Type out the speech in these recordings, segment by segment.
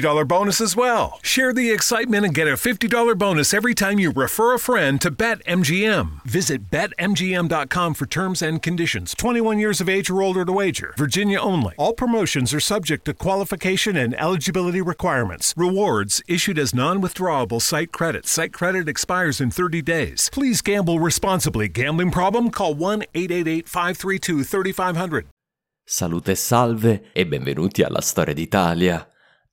bonus as well. Share the excitement and get a $50 bonus every time you refer a friend to BetMGM. Visit BetMGM.com for terms and conditions. 21 years of age or older to wager. Virginia only. All promotions are subject to qualification and eligibility requirements. Rewards issued as non withdrawable site credit. Site credit expires in 30 days. Please gamble responsibly. Gambling problem? Call 1 888 532 3500. Salute salve e benvenuti alla Storia d'Italia.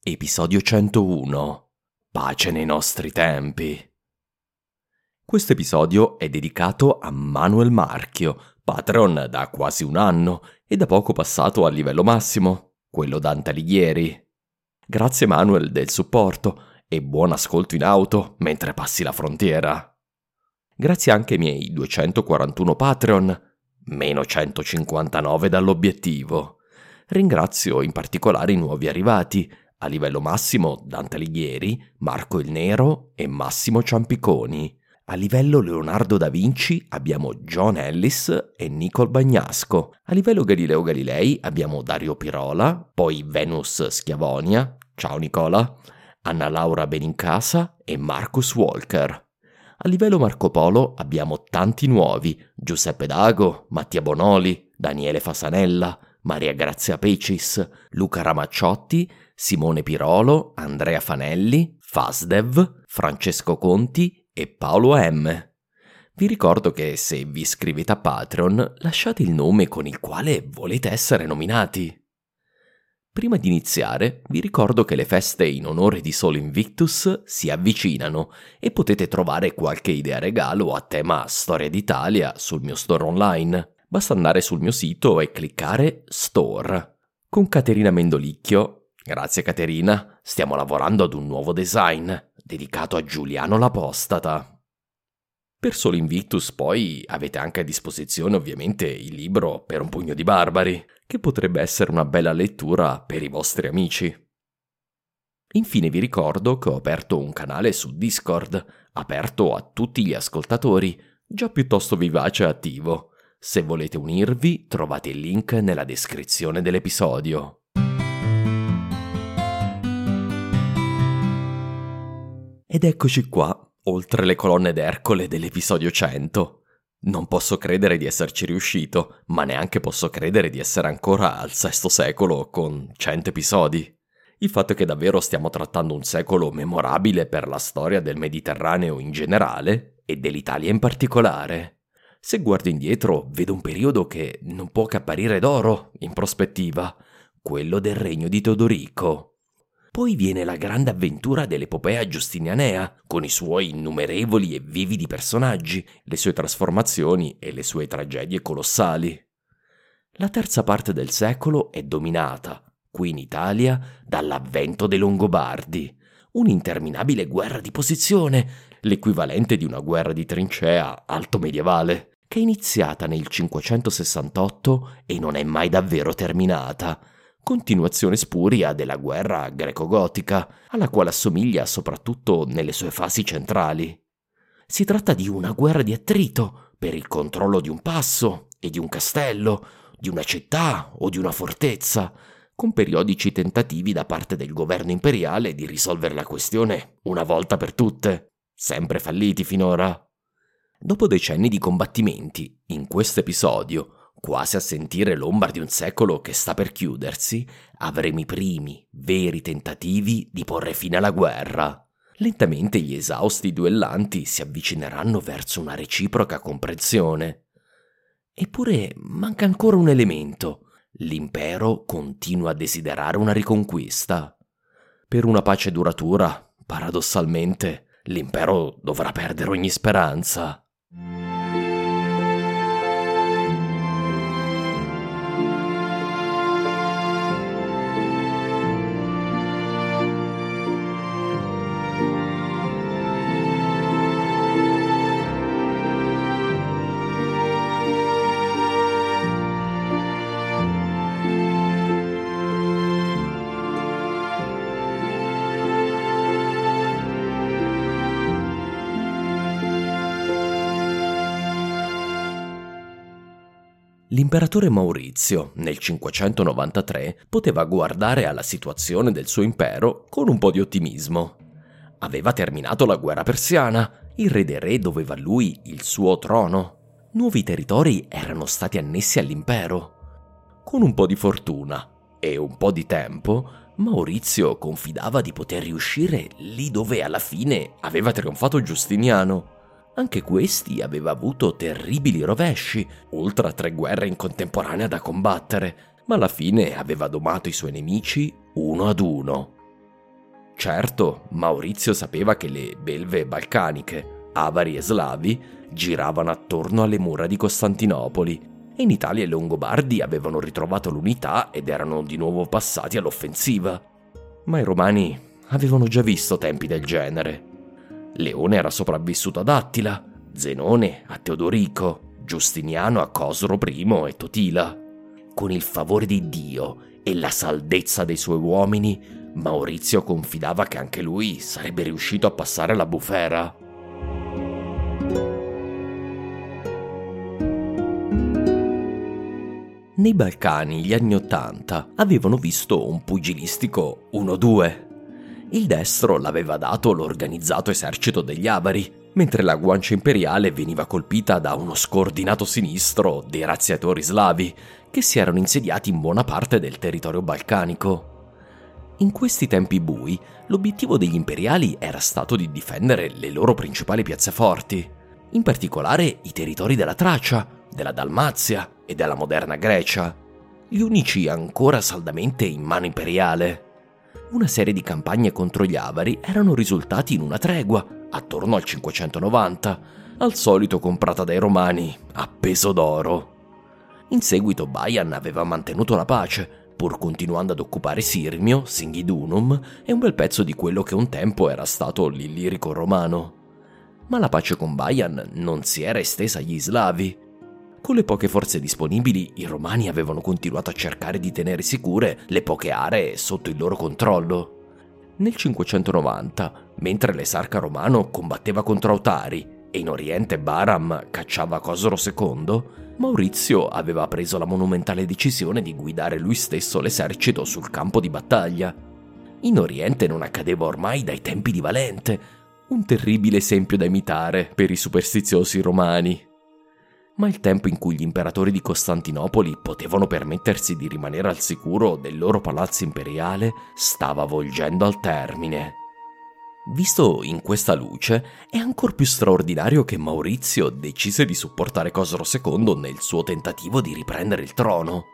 Episodio 101. Pace nei nostri tempi. Questo episodio è dedicato a Manuel Marchio, patron da quasi un anno e da poco passato al livello massimo, quello Dante Alighieri. Grazie Manuel del supporto e buon ascolto in auto mentre passi la frontiera. Grazie anche ai miei 241 Patreon, meno 159 dall'obiettivo. Ringrazio in particolare i nuovi arrivati, a livello massimo Dante Alighieri, Marco il Nero e Massimo Ciampiconi. A livello Leonardo da Vinci abbiamo John Ellis e Nicole Bagnasco. A livello Galileo Galilei abbiamo Dario Pirola, poi Venus Schiavonia, ciao Nicola, Anna Laura Benincasa e Marcus Walker. A livello Marco Polo abbiamo tanti nuovi, Giuseppe Dago, Mattia Bonoli, Daniele Fasanella, Maria Grazia Pecis, Luca Ramacciotti, Simone Pirolo, Andrea Fanelli, Fasdev, Francesco Conti e Paolo M. Vi ricordo che se vi iscrivete a Patreon lasciate il nome con il quale volete essere nominati. Prima di iniziare, vi ricordo che le feste in onore di Solo Invictus si avvicinano e potete trovare qualche idea regalo a tema Storia d'Italia sul mio store online. Basta andare sul mio sito e cliccare Store. Con Caterina Mendolicchio, grazie Caterina, stiamo lavorando ad un nuovo design dedicato a Giuliano l'Apostata. Per Solo Invictus poi avete anche a disposizione ovviamente il libro Per un pugno di barbari, che potrebbe essere una bella lettura per i vostri amici. Infine vi ricordo che ho aperto un canale su Discord, aperto a tutti gli ascoltatori, già piuttosto vivace e attivo. Se volete unirvi, trovate il link nella descrizione dell'episodio. Ed eccoci qua, oltre le colonne d'Ercole dell'episodio 100. Non posso credere di esserci riuscito, ma neanche posso credere di essere ancora al VI secolo con 100 episodi. Il fatto è che davvero stiamo trattando un secolo memorabile per la storia del Mediterraneo in generale e dell'Italia in particolare. Se guardo indietro, vedo un periodo che non può che apparire d'oro in prospettiva, quello del regno di Teodorico. Poi viene la grande avventura dell'epopea giustinianea, con i suoi innumerevoli e vividi personaggi, le sue trasformazioni e le sue tragedie colossali. La terza parte del secolo è dominata, qui in Italia, dall'avvento dei Longobardi, un'interminabile guerra di posizione, l'equivalente di una guerra di trincea alto medievale, che è iniziata nel 568 e non è mai davvero terminata, continuazione spuria della guerra greco-gotica, alla quale assomiglia soprattutto nelle sue fasi centrali. Si tratta di una guerra di attrito per il controllo di un passo e di un castello, di una città o di una fortezza, con periodici tentativi da parte del governo imperiale di risolvere la questione una volta per tutte, sempre falliti finora. Dopo decenni di combattimenti, in questo episodio, quasi a sentire l'ombra di un secolo che sta per chiudersi, avremo i primi, veri tentativi di porre fine alla guerra. Lentamente gli esausti duellanti si avvicineranno verso una reciproca comprensione. Eppure manca ancora un elemento, l'impero continua a desiderare una riconquista. Per una pace duratura, paradossalmente, l'impero dovrà perdere ogni speranza. L'imperatore Maurizio, nel 593, poteva guardare alla situazione del suo impero con un po' di ottimismo. Aveva terminato la guerra persiana, il re dei re doveva a lui il suo trono. Nuovi territori erano stati annessi all'impero. Con un po' di fortuna e un po' di tempo, Maurizio confidava di poter riuscire lì dove alla fine aveva trionfato Giustiniano anche questi aveva avuto terribili rovesci, oltre a tre guerre in contemporanea da combattere, ma alla fine aveva domato i suoi nemici uno ad uno. Certo, Maurizio sapeva che le belve balcaniche, avari e slavi, giravano attorno alle mura di Costantinopoli e in Italia i Longobardi avevano ritrovato l'unità ed erano di nuovo passati all'offensiva. Ma i romani avevano già visto tempi del genere Leone era sopravvissuto ad Attila, Zenone a Teodorico, Giustiniano a Cosro I e Totila. Con il favore di Dio e la saldezza dei suoi uomini, Maurizio confidava che anche lui sarebbe riuscito a passare la bufera. Nei Balcani gli anni Ottanta avevano visto un pugilistico 1-2 il destro l'aveva dato l'organizzato esercito degli Avari, mentre la guancia imperiale veniva colpita da uno scordinato sinistro dei razziatori slavi, che si erano insediati in buona parte del territorio balcanico. In questi tempi bui, l'obiettivo degli imperiali era stato di difendere le loro principali piazzeforti, in particolare i territori della Tracia, della Dalmazia e della moderna Grecia, gli unici ancora saldamente in mano imperiale una serie di campagne contro gli avari erano risultati in una tregua, attorno al 590, al solito comprata dai romani, a peso d'oro. In seguito Baian aveva mantenuto la pace, pur continuando ad occupare Sirmio, Singidunum e un bel pezzo di quello che un tempo era stato l'Illirico romano. Ma la pace con Baian non si era estesa agli slavi. Con le poche forze disponibili, i romani avevano continuato a cercare di tenere sicure le poche aree sotto il loro controllo. Nel 590, mentre l'esarca romano combatteva contro Autari e in Oriente Baram cacciava Cosro II, Maurizio aveva preso la monumentale decisione di guidare lui stesso l'esercito sul campo di battaglia. In Oriente non accadeva ormai dai tempi di Valente, un terribile esempio da imitare per i superstiziosi romani. Ma il tempo in cui gli imperatori di Costantinopoli potevano permettersi di rimanere al sicuro del loro palazzo imperiale stava volgendo al termine. Visto in questa luce, è ancora più straordinario che Maurizio decise di supportare Cosro II nel suo tentativo di riprendere il trono.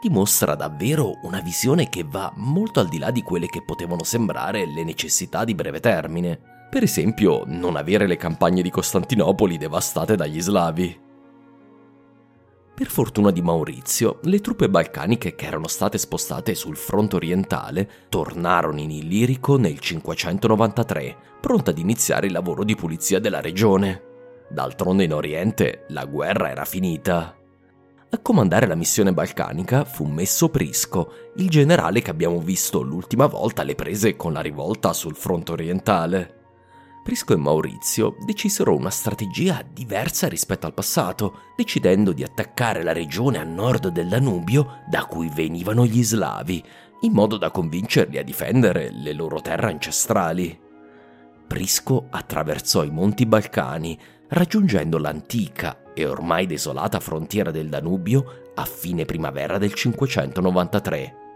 Dimostra davvero una visione che va molto al di là di quelle che potevano sembrare le necessità di breve termine. Per esempio, non avere le campagne di Costantinopoli devastate dagli slavi. Per fortuna di Maurizio, le truppe balcaniche che erano state spostate sul fronte orientale tornarono in Illirico nel 593, pronte ad iniziare il lavoro di pulizia della regione. D'altronde in Oriente la guerra era finita. A comandare la missione balcanica fu messo Prisco, il generale che abbiamo visto l'ultima volta alle prese con la rivolta sul fronte orientale. Prisco e Maurizio decisero una strategia diversa rispetto al passato, decidendo di attaccare la regione a nord del Danubio da cui venivano gli slavi, in modo da convincerli a difendere le loro terre ancestrali. Prisco attraversò i monti Balcani, raggiungendo l'antica e ormai desolata frontiera del Danubio a fine primavera del 593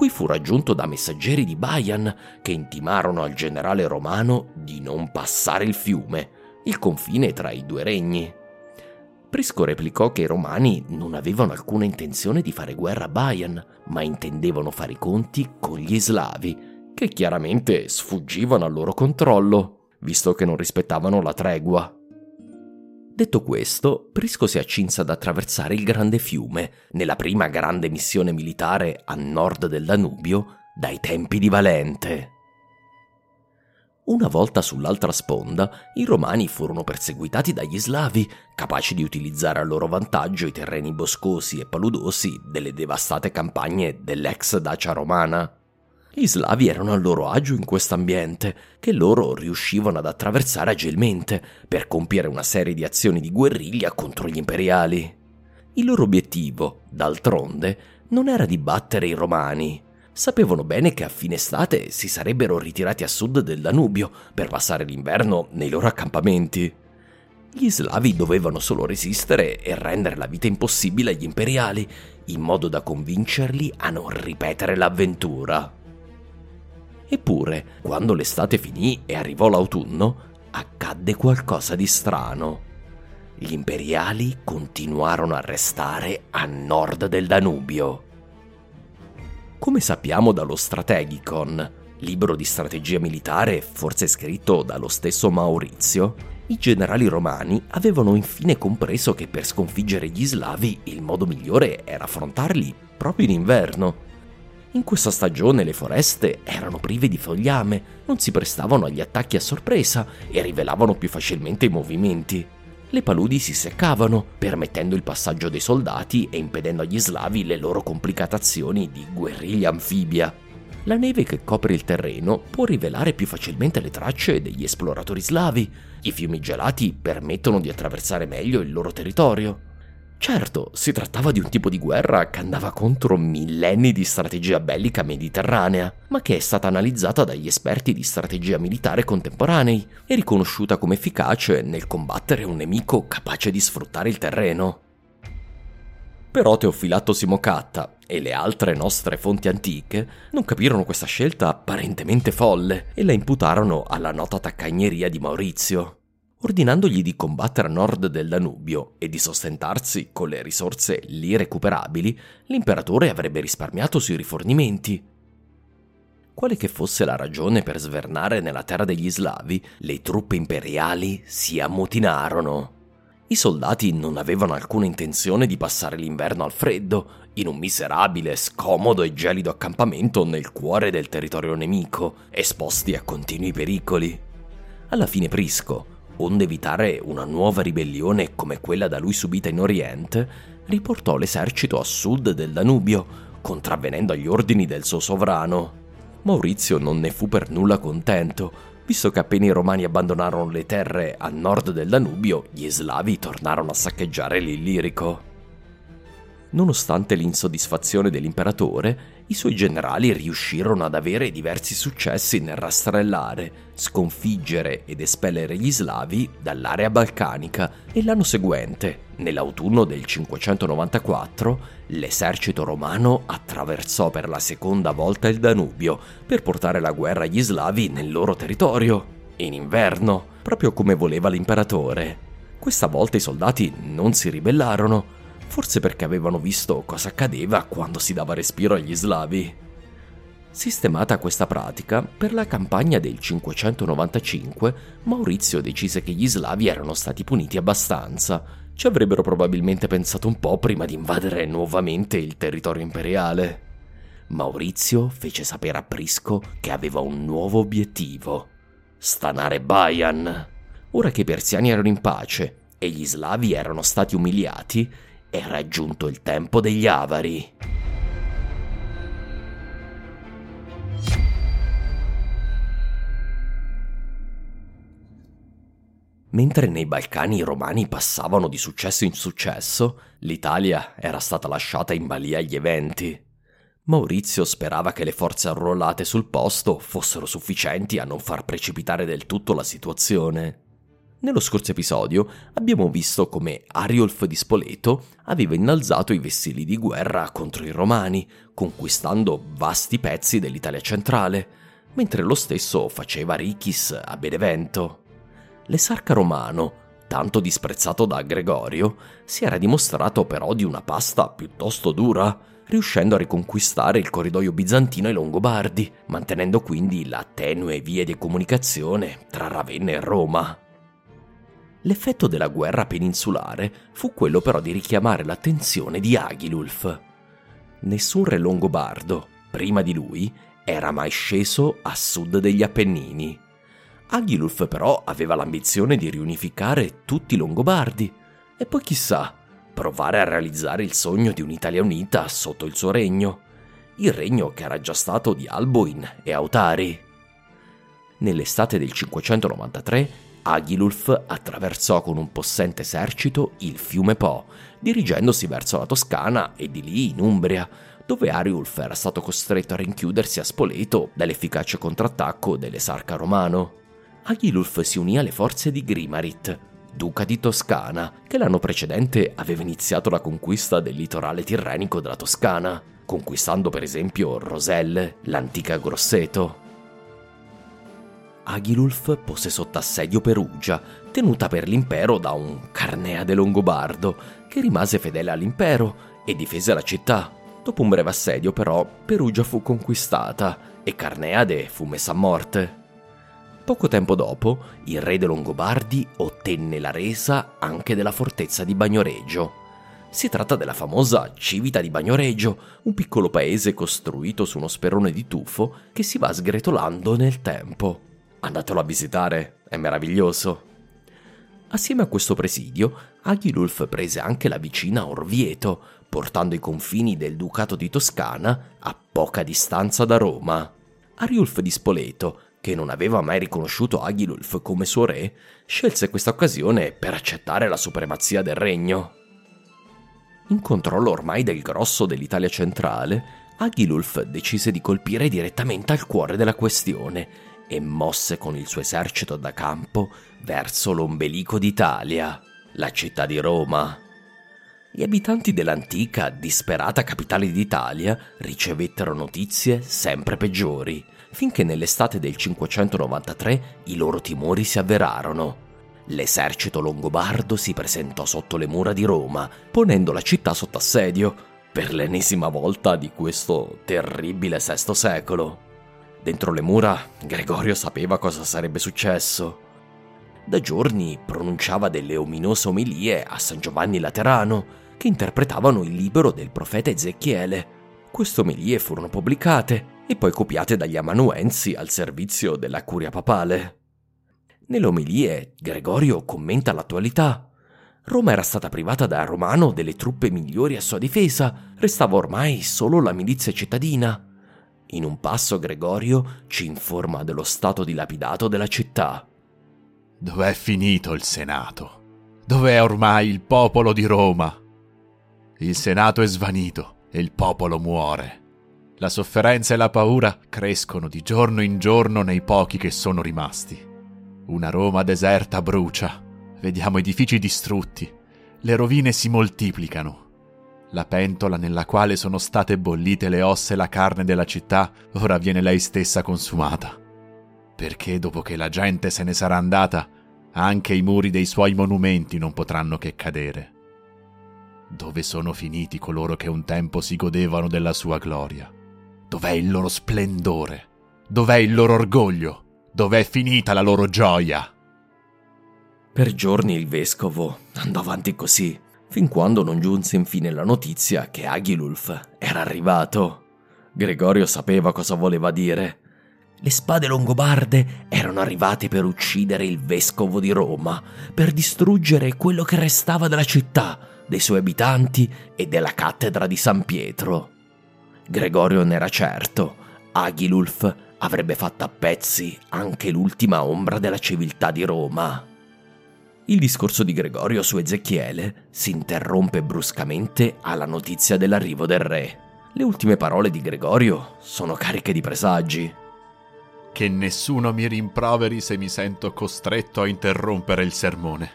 Qui fu raggiunto da messaggeri di Baian che intimarono al generale romano di non passare il fiume, il confine tra i due regni. Prisco replicò che i romani non avevano alcuna intenzione di fare guerra a Baian, ma intendevano fare i conti con gli slavi, che chiaramente sfuggivano al loro controllo, visto che non rispettavano la tregua. Detto questo, Prisco si accinse ad attraversare il grande fiume, nella prima grande missione militare a nord del Danubio dai tempi di Valente. Una volta sull'altra sponda, i romani furono perseguitati dagli slavi, capaci di utilizzare a loro vantaggio i terreni boscosi e paludosi delle devastate campagne dell'ex Dacia romana. Gli slavi erano a loro agio in questo ambiente, che loro riuscivano ad attraversare agilmente per compiere una serie di azioni di guerriglia contro gli imperiali. Il loro obiettivo, d'altronde, non era di battere i romani. Sapevano bene che a fine estate si sarebbero ritirati a sud del Danubio per passare l'inverno nei loro accampamenti. Gli slavi dovevano solo resistere e rendere la vita impossibile agli imperiali, in modo da convincerli a non ripetere l'avventura. Eppure, quando l'estate finì e arrivò l'autunno, accadde qualcosa di strano. Gli imperiali continuarono a restare a nord del Danubio. Come sappiamo dallo Strategicon, libro di strategia militare forse scritto dallo stesso Maurizio, i generali romani avevano infine compreso che per sconfiggere gli slavi il modo migliore era affrontarli proprio in inverno in questa stagione le foreste erano prive di fogliame, non si prestavano agli attacchi a sorpresa e rivelavano più facilmente i movimenti. Le paludi si seccavano, permettendo il passaggio dei soldati e impedendo agli slavi le loro complicate azioni di guerriglia anfibia. La neve che copre il terreno può rivelare più facilmente le tracce degli esploratori slavi. I fiumi gelati permettono di attraversare meglio il loro territorio. Certo, si trattava di un tipo di guerra che andava contro millenni di strategia bellica mediterranea, ma che è stata analizzata dagli esperti di strategia militare contemporanei e riconosciuta come efficace nel combattere un nemico capace di sfruttare il terreno. Però Teofilatto Simocatta e le altre nostre fonti antiche non capirono questa scelta apparentemente folle e la imputarono alla nota taccagneria di Maurizio ordinandogli di combattere a nord del Danubio e di sostentarsi con le risorse lì recuperabili, l'imperatore avrebbe risparmiato sui rifornimenti. Quale che fosse la ragione per svernare nella terra degli slavi, le truppe imperiali si ammutinarono. I soldati non avevano alcuna intenzione di passare l'inverno al freddo, in un miserabile, scomodo e gelido accampamento nel cuore del territorio nemico, esposti a continui pericoli. Alla fine Prisco, onde evitare una nuova ribellione come quella da lui subita in Oriente, riportò l'esercito a sud del Danubio, contravvenendo agli ordini del suo sovrano. Maurizio non ne fu per nulla contento, visto che appena i romani abbandonarono le terre a nord del Danubio, gli slavi tornarono a saccheggiare l'Illirico. Nonostante l'insoddisfazione dell'imperatore, i suoi generali riuscirono ad avere diversi successi nel rastrellare, sconfiggere ed espellere gli slavi dall'area balcanica e l'anno seguente, nell'autunno del 594, l'esercito romano attraversò per la seconda volta il Danubio per portare la guerra agli slavi nel loro territorio, in inverno, proprio come voleva l'imperatore. Questa volta i soldati non si ribellarono, forse perché avevano visto cosa accadeva quando si dava respiro agli slavi. Sistemata questa pratica, per la campagna del 595 Maurizio decise che gli slavi erano stati puniti abbastanza. Ci avrebbero probabilmente pensato un po' prima di invadere nuovamente il territorio imperiale. Maurizio fece sapere a Prisco che aveva un nuovo obiettivo: stanare Bayan. Ora che i persiani erano in pace e gli slavi erano stati umiliati, era giunto il tempo degli avari. Mentre nei Balcani i romani passavano di successo in successo, l'Italia era stata lasciata in balia agli eventi. Maurizio sperava che le forze arruolate sul posto fossero sufficienti a non far precipitare del tutto la situazione. Nello scorso episodio abbiamo visto come Ariolf di Spoleto aveva innalzato i vessilli di guerra contro i romani, conquistando vasti pezzi dell'Italia centrale, mentre lo stesso faceva Richis a Benevento. L'esarca romano, tanto disprezzato da Gregorio, si era dimostrato però di una pasta piuttosto dura, riuscendo a riconquistare il corridoio bizantino ai Longobardi, mantenendo quindi la tenue via di comunicazione tra Ravenna e Roma. L'effetto della guerra peninsulare fu quello però di richiamare l'attenzione di Aghilulf. Nessun re longobardo, prima di lui, era mai sceso a sud degli Appennini. Aghilulf però aveva l'ambizione di riunificare tutti i longobardi e poi chissà, provare a realizzare il sogno di un'Italia unita sotto il suo regno, il regno che era già stato di Alboin e Autari. Nell'estate del 593 Aghilulf attraversò con un possente esercito il fiume Po, dirigendosi verso la Toscana e di lì in Umbria, dove Ariulf era stato costretto a rinchiudersi a Spoleto dall'efficace contrattacco dell'esarca romano. Aghilulf si unì alle forze di Grimarit, duca di Toscana, che l'anno precedente aveva iniziato la conquista del litorale tirrenico della Toscana, conquistando per esempio Roselle, l'antica Grosseto. Aghilulf pose sotto assedio Perugia, tenuta per l'impero da un Carneade Longobardo, che rimase fedele all'impero e difese la città. Dopo un breve assedio, però, Perugia fu conquistata e Carneade fu messa a morte. Poco tempo dopo, il re dei Longobardi ottenne la resa anche della fortezza di Bagnoregio. Si tratta della famosa Civita di Bagnoregio, un piccolo paese costruito su uno sperone di tufo che si va sgretolando nel tempo. Andatelo a visitare, è meraviglioso. Assieme a questo presidio, Aghilulf prese anche la vicina Orvieto, portando i confini del Ducato di Toscana a poca distanza da Roma. Ariulf di Spoleto, che non aveva mai riconosciuto Aghilulf come suo re, scelse questa occasione per accettare la supremazia del regno. In controllo ormai del grosso dell'Italia centrale, Aghilulf decise di colpire direttamente al cuore della questione e mosse con il suo esercito da campo verso l'ombelico d'Italia, la città di Roma. Gli abitanti dell'antica, disperata capitale d'Italia ricevettero notizie sempre peggiori, finché nell'estate del 593 i loro timori si avverarono. L'esercito longobardo si presentò sotto le mura di Roma, ponendo la città sotto assedio, per l'ennesima volta di questo terribile VI secolo. Dentro le mura, Gregorio sapeva cosa sarebbe successo. Da giorni pronunciava delle ominose omilie a San Giovanni Laterano, che interpretavano il libro del profeta Ezechiele. Queste omilie furono pubblicate e poi copiate dagli amanuensi al servizio della curia papale. Nelle omilie, Gregorio commenta l'attualità. Roma era stata privata da Romano delle truppe migliori a sua difesa, restava ormai solo la milizia cittadina. In un passo Gregorio ci informa dello stato dilapidato della città. Dov'è finito il Senato? Dov'è ormai il popolo di Roma? Il Senato è svanito e il popolo muore. La sofferenza e la paura crescono di giorno in giorno nei pochi che sono rimasti. Una Roma deserta brucia. Vediamo edifici distrutti. Le rovine si moltiplicano. La pentola nella quale sono state bollite le ossa e la carne della città ora viene lei stessa consumata. Perché dopo che la gente se ne sarà andata, anche i muri dei suoi monumenti non potranno che cadere. Dove sono finiti coloro che un tempo si godevano della sua gloria? Dov'è il loro splendore? Dov'è il loro orgoglio? Dov'è finita la loro gioia? Per giorni il vescovo andò avanti così, fin quando non giunse infine la notizia che Aghilulf era arrivato. Gregorio sapeva cosa voleva dire. Le spade longobarde erano arrivate per uccidere il vescovo di Roma, per distruggere quello che restava della città, dei suoi abitanti e della cattedra di San Pietro. Gregorio n'era certo, Aghilulf avrebbe fatto a pezzi anche l'ultima ombra della civiltà di Roma. Il discorso di Gregorio su Ezechiele si interrompe bruscamente alla notizia dell'arrivo del re. Le ultime parole di Gregorio sono cariche di presagi. Che nessuno mi rimproveri se mi sento costretto a interrompere il sermone,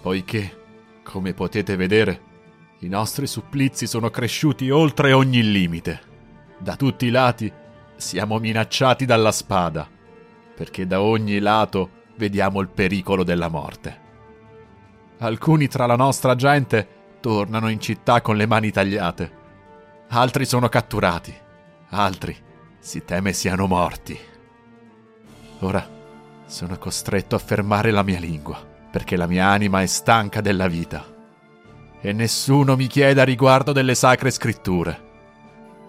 poiché, come potete vedere, i nostri supplizi sono cresciuti oltre ogni limite. Da tutti i lati siamo minacciati dalla spada, perché da ogni lato vediamo il pericolo della morte. Alcuni tra la nostra gente tornano in città con le mani tagliate, altri sono catturati, altri si teme siano morti. Ora sono costretto a fermare la mia lingua, perché la mia anima è stanca della vita. E nessuno mi chiede a riguardo delle sacre scritture.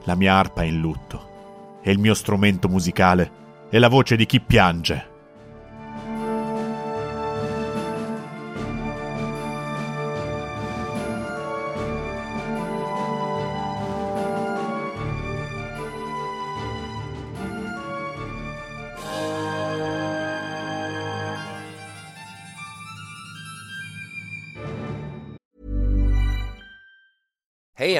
La mia arpa è in lutto e il mio strumento musicale è la voce di chi piange.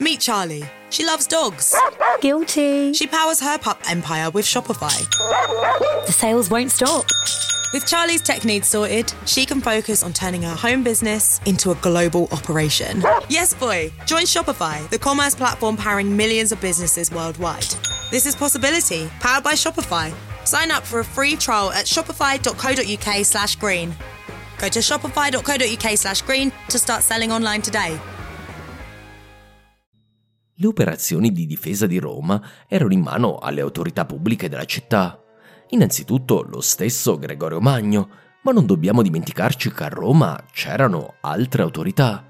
Meet Charlie. She loves dogs. Guilty. She powers her pup empire with Shopify. The sales won't stop. With Charlie's tech needs sorted, she can focus on turning her home business into a global operation. Yes, boy. Join Shopify, the commerce platform powering millions of businesses worldwide. This is Possibility, powered by Shopify. Sign up for a free trial at shopify.co.uk slash green. Go to shopify.co.uk slash green to start selling online today. Le operazioni di difesa di Roma erano in mano alle autorità pubbliche della città. Innanzitutto lo stesso Gregorio Magno, ma non dobbiamo dimenticarci che a Roma c'erano altre autorità.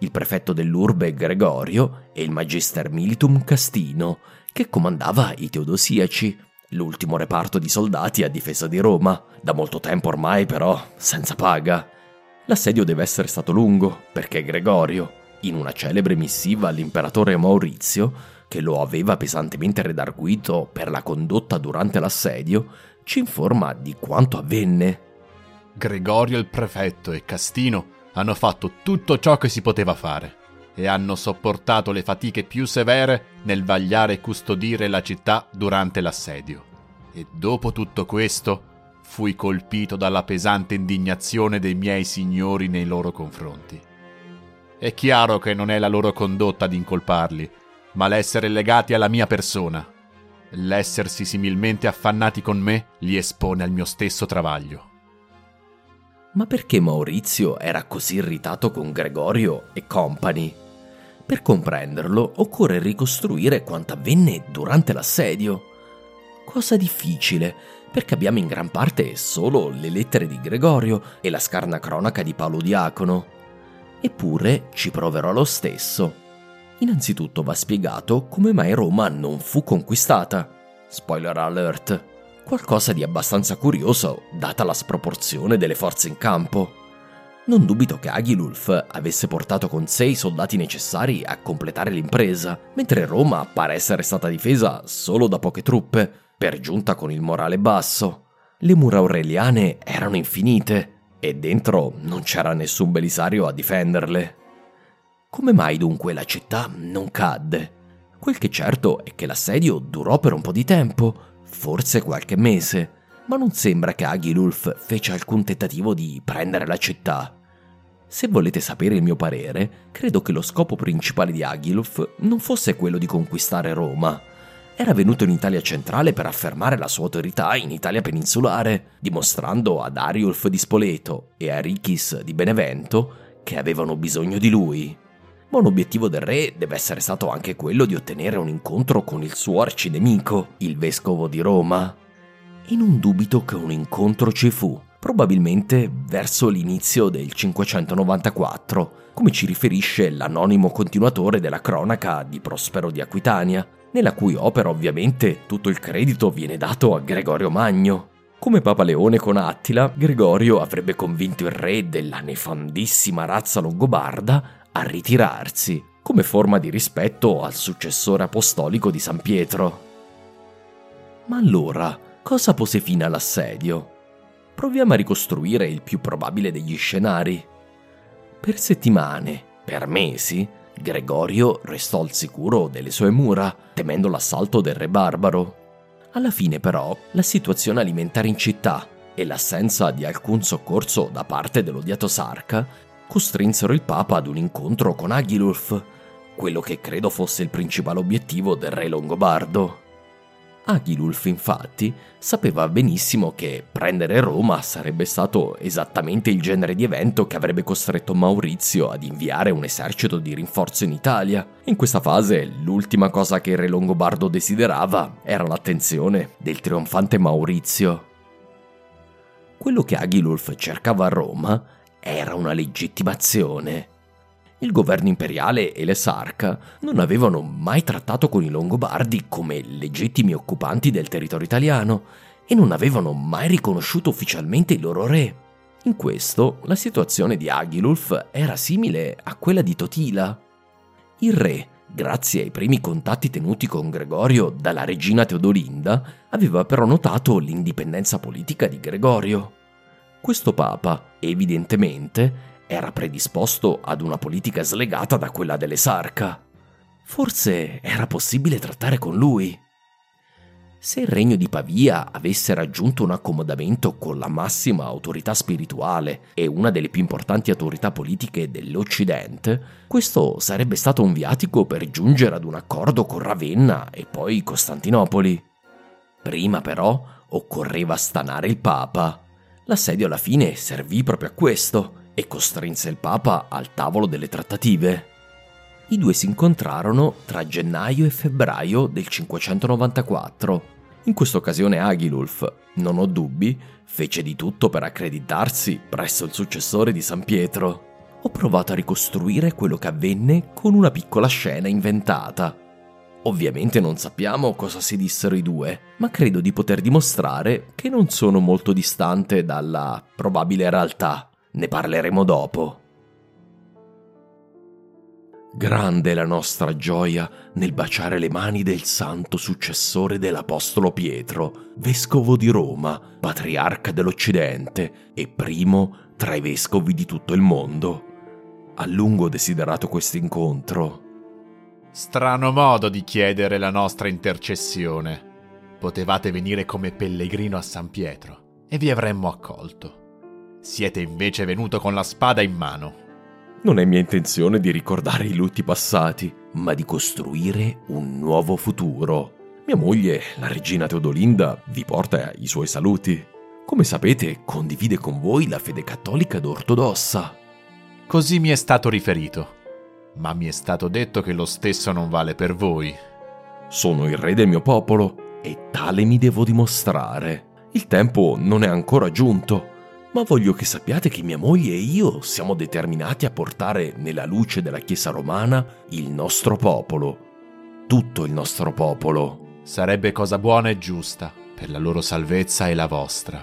Il prefetto dell'urbe Gregorio e il magister militum Castino, che comandava i Teodosiaci, l'ultimo reparto di soldati a difesa di Roma, da molto tempo ormai però senza paga. L'assedio deve essere stato lungo, perché Gregorio, in una celebre missiva all'imperatore Maurizio, che lo aveva pesantemente redarguito per la condotta durante l'assedio, ci informa di quanto avvenne. Gregorio il prefetto e Castino hanno fatto tutto ciò che si poteva fare e hanno sopportato le fatiche più severe nel vagliare e custodire la città durante l'assedio. E dopo tutto questo fui colpito dalla pesante indignazione dei miei signori nei loro confronti. È chiaro che non è la loro condotta ad incolparli, ma l'essere legati alla mia persona. L'essersi similmente affannati con me li espone al mio stesso travaglio. Ma perché Maurizio era così irritato con Gregorio e compagni? Per comprenderlo occorre ricostruire quanto avvenne durante l'assedio. Cosa difficile, perché abbiamo in gran parte solo le lettere di Gregorio e la scarna cronaca di Paolo Diacono. Eppure ci proverò lo stesso. Innanzitutto va spiegato come mai Roma non fu conquistata. Spoiler alert. Qualcosa di abbastanza curioso, data la sproporzione delle forze in campo. Non dubito che Aghilulf avesse portato con sé i soldati necessari a completare l'impresa, mentre Roma pare essere stata difesa solo da poche truppe, per giunta con il morale basso. Le mura aureliane erano infinite e dentro non c'era nessun belisario a difenderle. Come mai dunque la città non cadde? Quel che certo è che l'assedio durò per un po' di tempo, forse qualche mese, ma non sembra che Aghilulf fece alcun tentativo di prendere la città. Se volete sapere il mio parere, credo che lo scopo principale di Aghilulf non fosse quello di conquistare Roma. Era venuto in Italia centrale per affermare la sua autorità in Italia peninsulare, dimostrando ad Ariulf di Spoleto e a Richis di Benevento che avevano bisogno di lui ma un obiettivo del re deve essere stato anche quello di ottenere un incontro con il suo arcinemico, il vescovo di Roma. E non dubito che un incontro ci fu, probabilmente verso l'inizio del 594, come ci riferisce l'anonimo continuatore della cronaca di Prospero di Aquitania, nella cui opera ovviamente tutto il credito viene dato a Gregorio Magno. Come Papa Leone con Attila, Gregorio avrebbe convinto il re della nefandissima razza longobarda a ritirarsi, come forma di rispetto al successore apostolico di San Pietro. Ma allora, cosa pose fine all'assedio? Proviamo a ricostruire il più probabile degli scenari. Per settimane, per mesi, Gregorio restò al sicuro delle sue mura, temendo l'assalto del re barbaro. Alla fine però, la situazione alimentare in città e l'assenza di alcun soccorso da parte dell'odiato Sarca costrinsero il Papa ad un incontro con Aghilulf, quello che credo fosse il principale obiettivo del re longobardo. Aghilulf infatti sapeva benissimo che prendere Roma sarebbe stato esattamente il genere di evento che avrebbe costretto Maurizio ad inviare un esercito di rinforzo in Italia. In questa fase l'ultima cosa che il re longobardo desiderava era l'attenzione del trionfante Maurizio. Quello che Aghilulf cercava a Roma era una legittimazione. Il governo imperiale e le Sarca non avevano mai trattato con i Longobardi come legittimi occupanti del territorio italiano e non avevano mai riconosciuto ufficialmente il loro re. In questo la situazione di Aghilulf era simile a quella di Totila. Il re, grazie ai primi contatti tenuti con Gregorio dalla regina Teodolinda, aveva però notato l'indipendenza politica di Gregorio. Questo papa, evidentemente, era predisposto ad una politica slegata da quella delle Sarca. Forse era possibile trattare con lui. Se il regno di Pavia avesse raggiunto un accomodamento con la massima autorità spirituale e una delle più importanti autorità politiche dell'Occidente, questo sarebbe stato un viatico per giungere ad un accordo con Ravenna e poi Costantinopoli. Prima però occorreva stanare il Papa L'assedio alla fine servì proprio a questo e costrinse il Papa al tavolo delle trattative. I due si incontrarono tra gennaio e febbraio del 594. In questa occasione Aghilulf, non ho dubbi, fece di tutto per accreditarsi presso il successore di San Pietro. Ho provato a ricostruire quello che avvenne con una piccola scena inventata, Ovviamente non sappiamo cosa si dissero i due, ma credo di poter dimostrare che non sono molto distante dalla probabile realtà. Ne parleremo dopo. Grande la nostra gioia nel baciare le mani del santo successore dell'Apostolo Pietro, vescovo di Roma, patriarca dell'Occidente e primo tra i vescovi di tutto il mondo. A lungo desiderato questo incontro. Strano modo di chiedere la nostra intercessione. Potevate venire come pellegrino a San Pietro e vi avremmo accolto. Siete invece venuto con la spada in mano. Non è mia intenzione di ricordare i lutti passati, ma di costruire un nuovo futuro. Mia moglie, la regina Teodolinda, vi porta i suoi saluti. Come sapete, condivide con voi la fede cattolica ed ortodossa. Così mi è stato riferito. Ma mi è stato detto che lo stesso non vale per voi. Sono il re del mio popolo e tale mi devo dimostrare. Il tempo non è ancora giunto ma voglio che sappiate che mia moglie e io siamo determinati a portare nella luce della Chiesa romana il nostro popolo, tutto il nostro popolo. Sarebbe cosa buona e giusta per la loro salvezza e la vostra.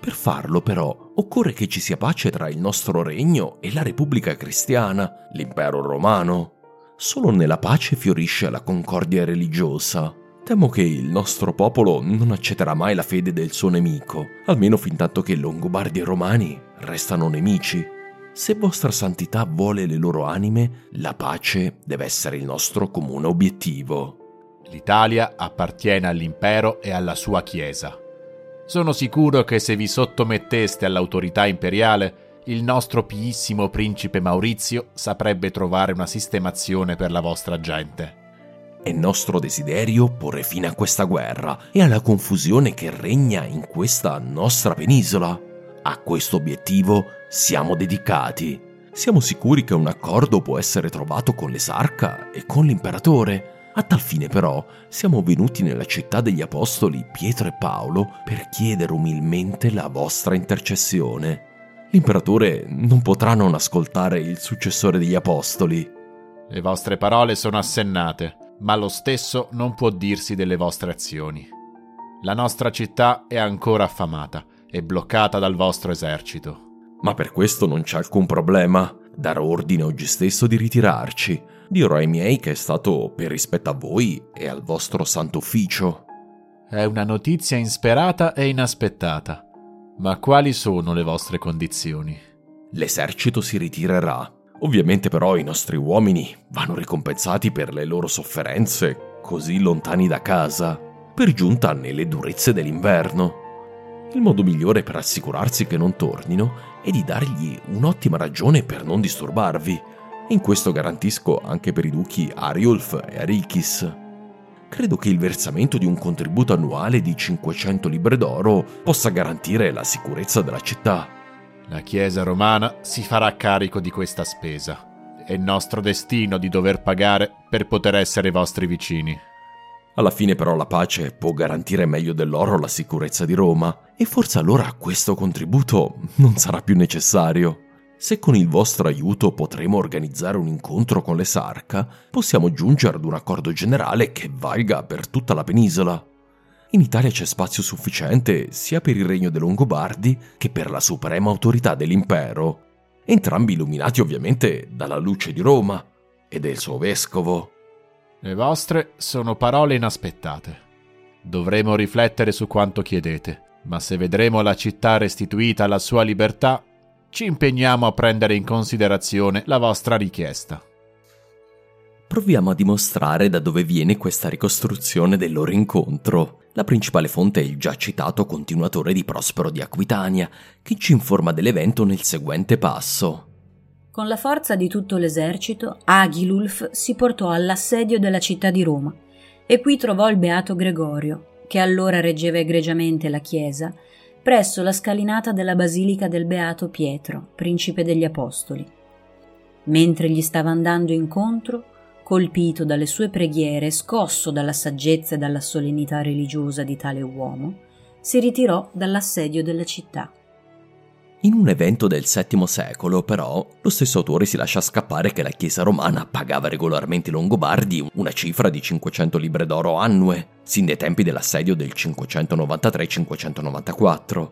Per farlo però occorre che ci sia pace tra il nostro regno e la Repubblica Cristiana, l'impero romano. Solo nella pace fiorisce la concordia religiosa. Temo che il nostro popolo non accetterà mai la fede del suo nemico, almeno fin tanto che Longobardi e Romani restano nemici. Se vostra santità vuole le loro anime, la pace deve essere il nostro comune obiettivo. L'Italia appartiene all'impero e alla sua Chiesa. Sono sicuro che se vi sottometteste all'autorità imperiale, il nostro piissimo principe Maurizio saprebbe trovare una sistemazione per la vostra gente. È nostro desiderio porre fine a questa guerra e alla confusione che regna in questa nostra penisola. A questo obiettivo siamo dedicati. Siamo sicuri che un accordo può essere trovato con l'esarca e con l'imperatore. A tal fine però siamo venuti nella città degli apostoli Pietro e Paolo per chiedere umilmente la vostra intercessione. L'imperatore non potrà non ascoltare il successore degli apostoli. Le vostre parole sono assennate ma lo stesso non può dirsi delle vostre azioni. La nostra città è ancora affamata e bloccata dal vostro esercito. Ma per questo non c'è alcun problema. Darò ordine oggi stesso di ritirarci. Dirò ai miei che è stato per rispetto a voi e al vostro santo ufficio. È una notizia insperata e inaspettata. Ma quali sono le vostre condizioni? L'esercito si ritirerà Ovviamente però i nostri uomini vanno ricompensati per le loro sofferenze così lontani da casa, per giunta nelle durezze dell'inverno. Il modo migliore per assicurarsi che non tornino è di dargli un'ottima ragione per non disturbarvi, e in questo garantisco anche per i duchi Ariulf e Arikis. Credo che il versamento di un contributo annuale di 500 libre d'oro possa garantire la sicurezza della città. La Chiesa romana si farà carico di questa spesa. È nostro destino di dover pagare per poter essere vostri vicini. Alla fine però la pace può garantire meglio dell'oro la sicurezza di Roma e forse allora questo contributo non sarà più necessario. Se con il vostro aiuto potremo organizzare un incontro con l'esarca, possiamo giungere ad un accordo generale che valga per tutta la penisola. In Italia c'è spazio sufficiente sia per il regno dei Longobardi che per la suprema autorità dell'impero, entrambi illuminati ovviamente dalla luce di Roma e del suo vescovo. Le vostre sono parole inaspettate. Dovremo riflettere su quanto chiedete, ma se vedremo la città restituita alla sua libertà, ci impegniamo a prendere in considerazione la vostra richiesta. Proviamo a dimostrare da dove viene questa ricostruzione del loro incontro. La principale fonte è il già citato continuatore di Prospero di Aquitania, che ci informa dell'evento nel seguente passo. Con la forza di tutto l'esercito, Aghilulf si portò all'assedio della città di Roma e qui trovò il beato Gregorio, che allora reggeva egregiamente la chiesa, presso la scalinata della basilica del beato Pietro, principe degli apostoli. Mentre gli stava andando incontro, colpito dalle sue preghiere, scosso dalla saggezza e dalla solennità religiosa di tale uomo, si ritirò dall'assedio della città. In un evento del VII secolo, però, lo stesso autore si lascia scappare che la Chiesa romana pagava regolarmente ai Longobardi una cifra di 500 libre d'oro annue, sin dai tempi dell'assedio del 593-594.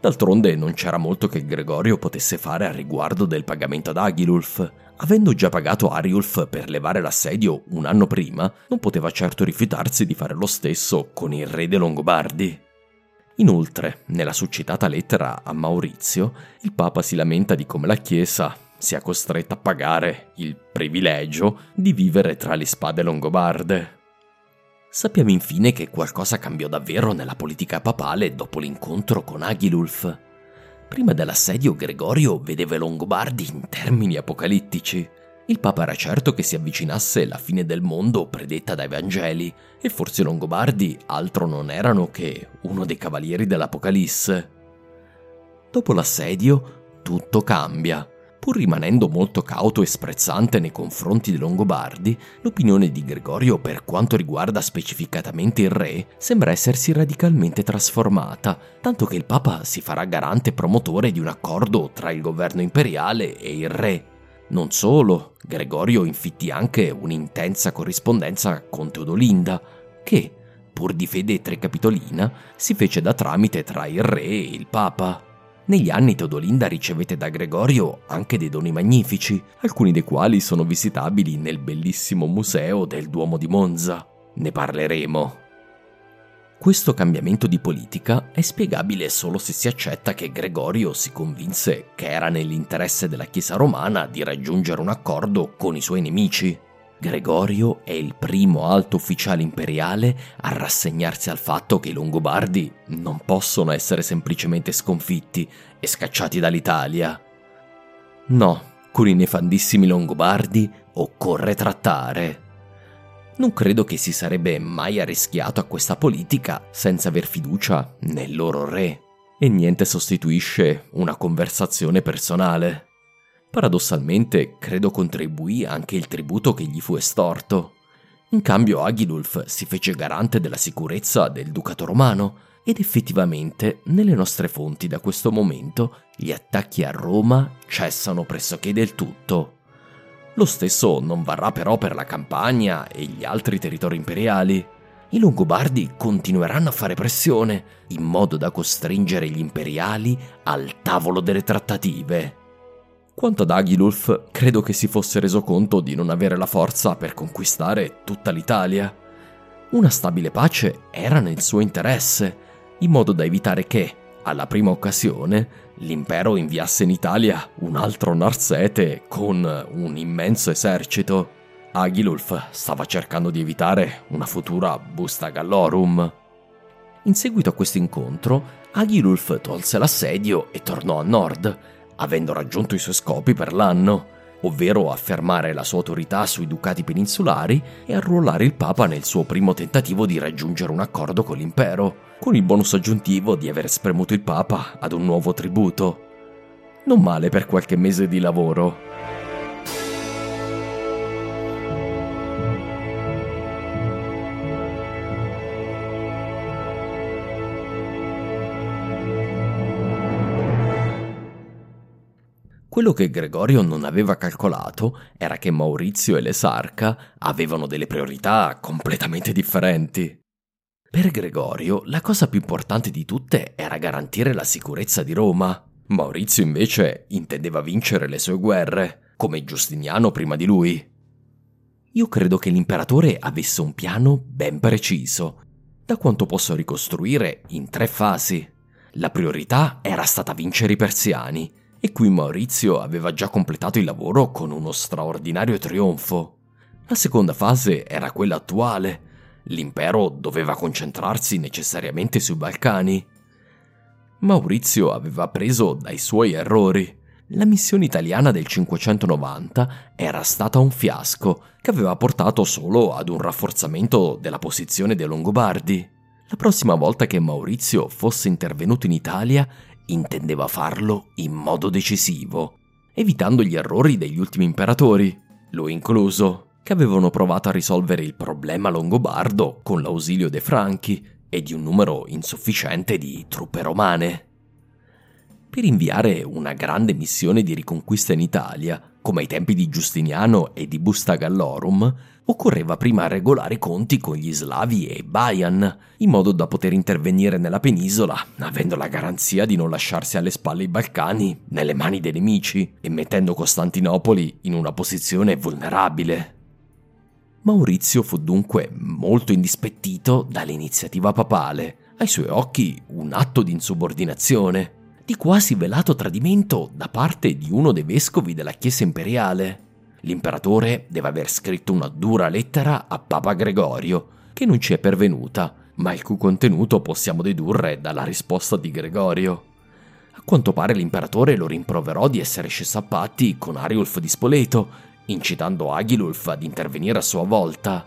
D'altronde non c'era molto che Gregorio potesse fare a riguardo del pagamento ad Agilulf. Avendo già pagato Ariulf per levare l'assedio un anno prima, non poteva certo rifiutarsi di fare lo stesso con il re dei Longobardi. Inoltre, nella succitata lettera a Maurizio, il Papa si lamenta di come la Chiesa sia costretta a pagare il privilegio di vivere tra le spade longobarde. Sappiamo infine che qualcosa cambiò davvero nella politica papale dopo l'incontro con Agilulf. Prima dell'assedio Gregorio vedeva i Longobardi in termini apocalittici. Il Papa era certo che si avvicinasse la fine del mondo predetta dai Vangeli, e forse i Longobardi altro non erano che uno dei cavalieri dell'Apocalisse. Dopo l'assedio tutto cambia. Pur rimanendo molto cauto e sprezzante nei confronti dei Longobardi, l'opinione di Gregorio per quanto riguarda specificatamente il re sembra essersi radicalmente trasformata, tanto che il Papa si farà garante promotore di un accordo tra il governo imperiale e il re. Non solo, Gregorio infittì anche un'intensa corrispondenza con Teodolinda, che, pur di fede trecapitolina, si fece da tramite tra il re e il Papa. Negli anni Teodolinda ricevette da Gregorio anche dei doni magnifici, alcuni dei quali sono visitabili nel bellissimo museo del Duomo di Monza. Ne parleremo. Questo cambiamento di politica è spiegabile solo se si accetta che Gregorio si convinse che era nell'interesse della Chiesa romana di raggiungere un accordo con i suoi nemici. Gregorio è il primo alto ufficiale imperiale a rassegnarsi al fatto che i Longobardi non possono essere semplicemente sconfitti e scacciati dall'Italia. No, con i nefandissimi Longobardi occorre trattare. Non credo che si sarebbe mai arrischiato a questa politica senza aver fiducia nel loro re, e niente sostituisce una conversazione personale. Paradossalmente, credo contribuì anche il tributo che gli fu estorto. In cambio Agilulf si fece garante della sicurezza del ducato romano ed effettivamente nelle nostre fonti da questo momento gli attacchi a Roma cessano pressoché del tutto. Lo stesso non varrà però per la Campania e gli altri territori imperiali. I Longobardi continueranno a fare pressione in modo da costringere gli imperiali al tavolo delle trattative. Quanto ad Agilulf, credo che si fosse reso conto di non avere la forza per conquistare tutta l'Italia. Una stabile pace era nel suo interesse, in modo da evitare che, alla prima occasione, l'impero inviasse in Italia un altro Narsete con un immenso esercito. Agilulf stava cercando di evitare una futura busta gallorum. In seguito a questo incontro, Agilulf tolse l'assedio e tornò a nord, avendo raggiunto i suoi scopi per l'anno, ovvero affermare la sua autorità sui ducati peninsulari e arruolare il Papa nel suo primo tentativo di raggiungere un accordo con l'impero, con il bonus aggiuntivo di aver spremuto il Papa ad un nuovo tributo. Non male per qualche mese di lavoro. Quello che Gregorio non aveva calcolato era che Maurizio e l'Esarca avevano delle priorità completamente differenti. Per Gregorio la cosa più importante di tutte era garantire la sicurezza di Roma. Maurizio invece intendeva vincere le sue guerre, come Giustiniano prima di lui. Io credo che l'imperatore avesse un piano ben preciso, da quanto posso ricostruire in tre fasi. La priorità era stata vincere i persiani, e qui Maurizio aveva già completato il lavoro con uno straordinario trionfo. La seconda fase era quella attuale. L'impero doveva concentrarsi necessariamente sui Balcani. Maurizio aveva appreso dai suoi errori. La missione italiana del 590 era stata un fiasco che aveva portato solo ad un rafforzamento della posizione dei Longobardi. La prossima volta che Maurizio fosse intervenuto in Italia intendeva farlo in modo decisivo, evitando gli errori degli ultimi imperatori, lui incluso, che avevano provato a risolvere il problema longobardo con l'ausilio dei Franchi e di un numero insufficiente di truppe romane. Per inviare una grande missione di riconquista in Italia, come ai tempi di Giustiniano e di Busta Gallorum, occorreva prima regolare i conti con gli slavi e Bayan, in modo da poter intervenire nella penisola, avendo la garanzia di non lasciarsi alle spalle i Balcani nelle mani dei nemici e mettendo Costantinopoli in una posizione vulnerabile. Maurizio fu dunque molto indispettito dall'iniziativa papale, ai suoi occhi un atto di insubordinazione, di quasi velato tradimento da parte di uno dei vescovi della Chiesa imperiale. L'imperatore deve aver scritto una dura lettera a Papa Gregorio, che non ci è pervenuta, ma il cui contenuto possiamo dedurre dalla risposta di Gregorio. A quanto pare l'imperatore lo rimproverò di essere sceso a patti con Ariulf di Spoleto, incitando Agilulf ad intervenire a sua volta.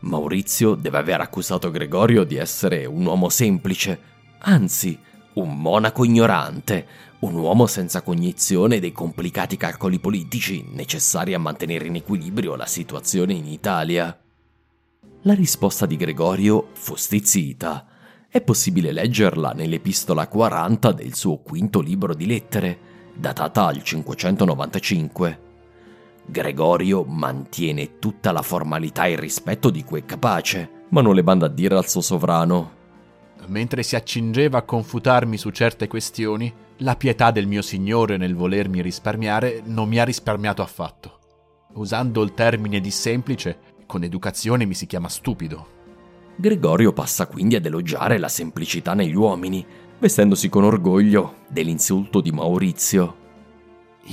Maurizio deve aver accusato Gregorio di essere un uomo semplice, anzi, un monaco ignorante, un uomo senza cognizione dei complicati calcoli politici necessari a mantenere in equilibrio la situazione in Italia. La risposta di Gregorio fu stizzita. È possibile leggerla nell'epistola 40 del suo quinto libro di lettere, datata al 595. Gregorio mantiene tutta la formalità e il rispetto di cui è capace, ma non le manda a dire al suo sovrano. Mentre si accingeva a confutarmi su certe questioni, la pietà del mio signore nel volermi risparmiare non mi ha risparmiato affatto. Usando il termine di semplice, con educazione mi si chiama stupido. Gregorio passa quindi ad elogiare la semplicità negli uomini, vestendosi con orgoglio dell'insulto di Maurizio.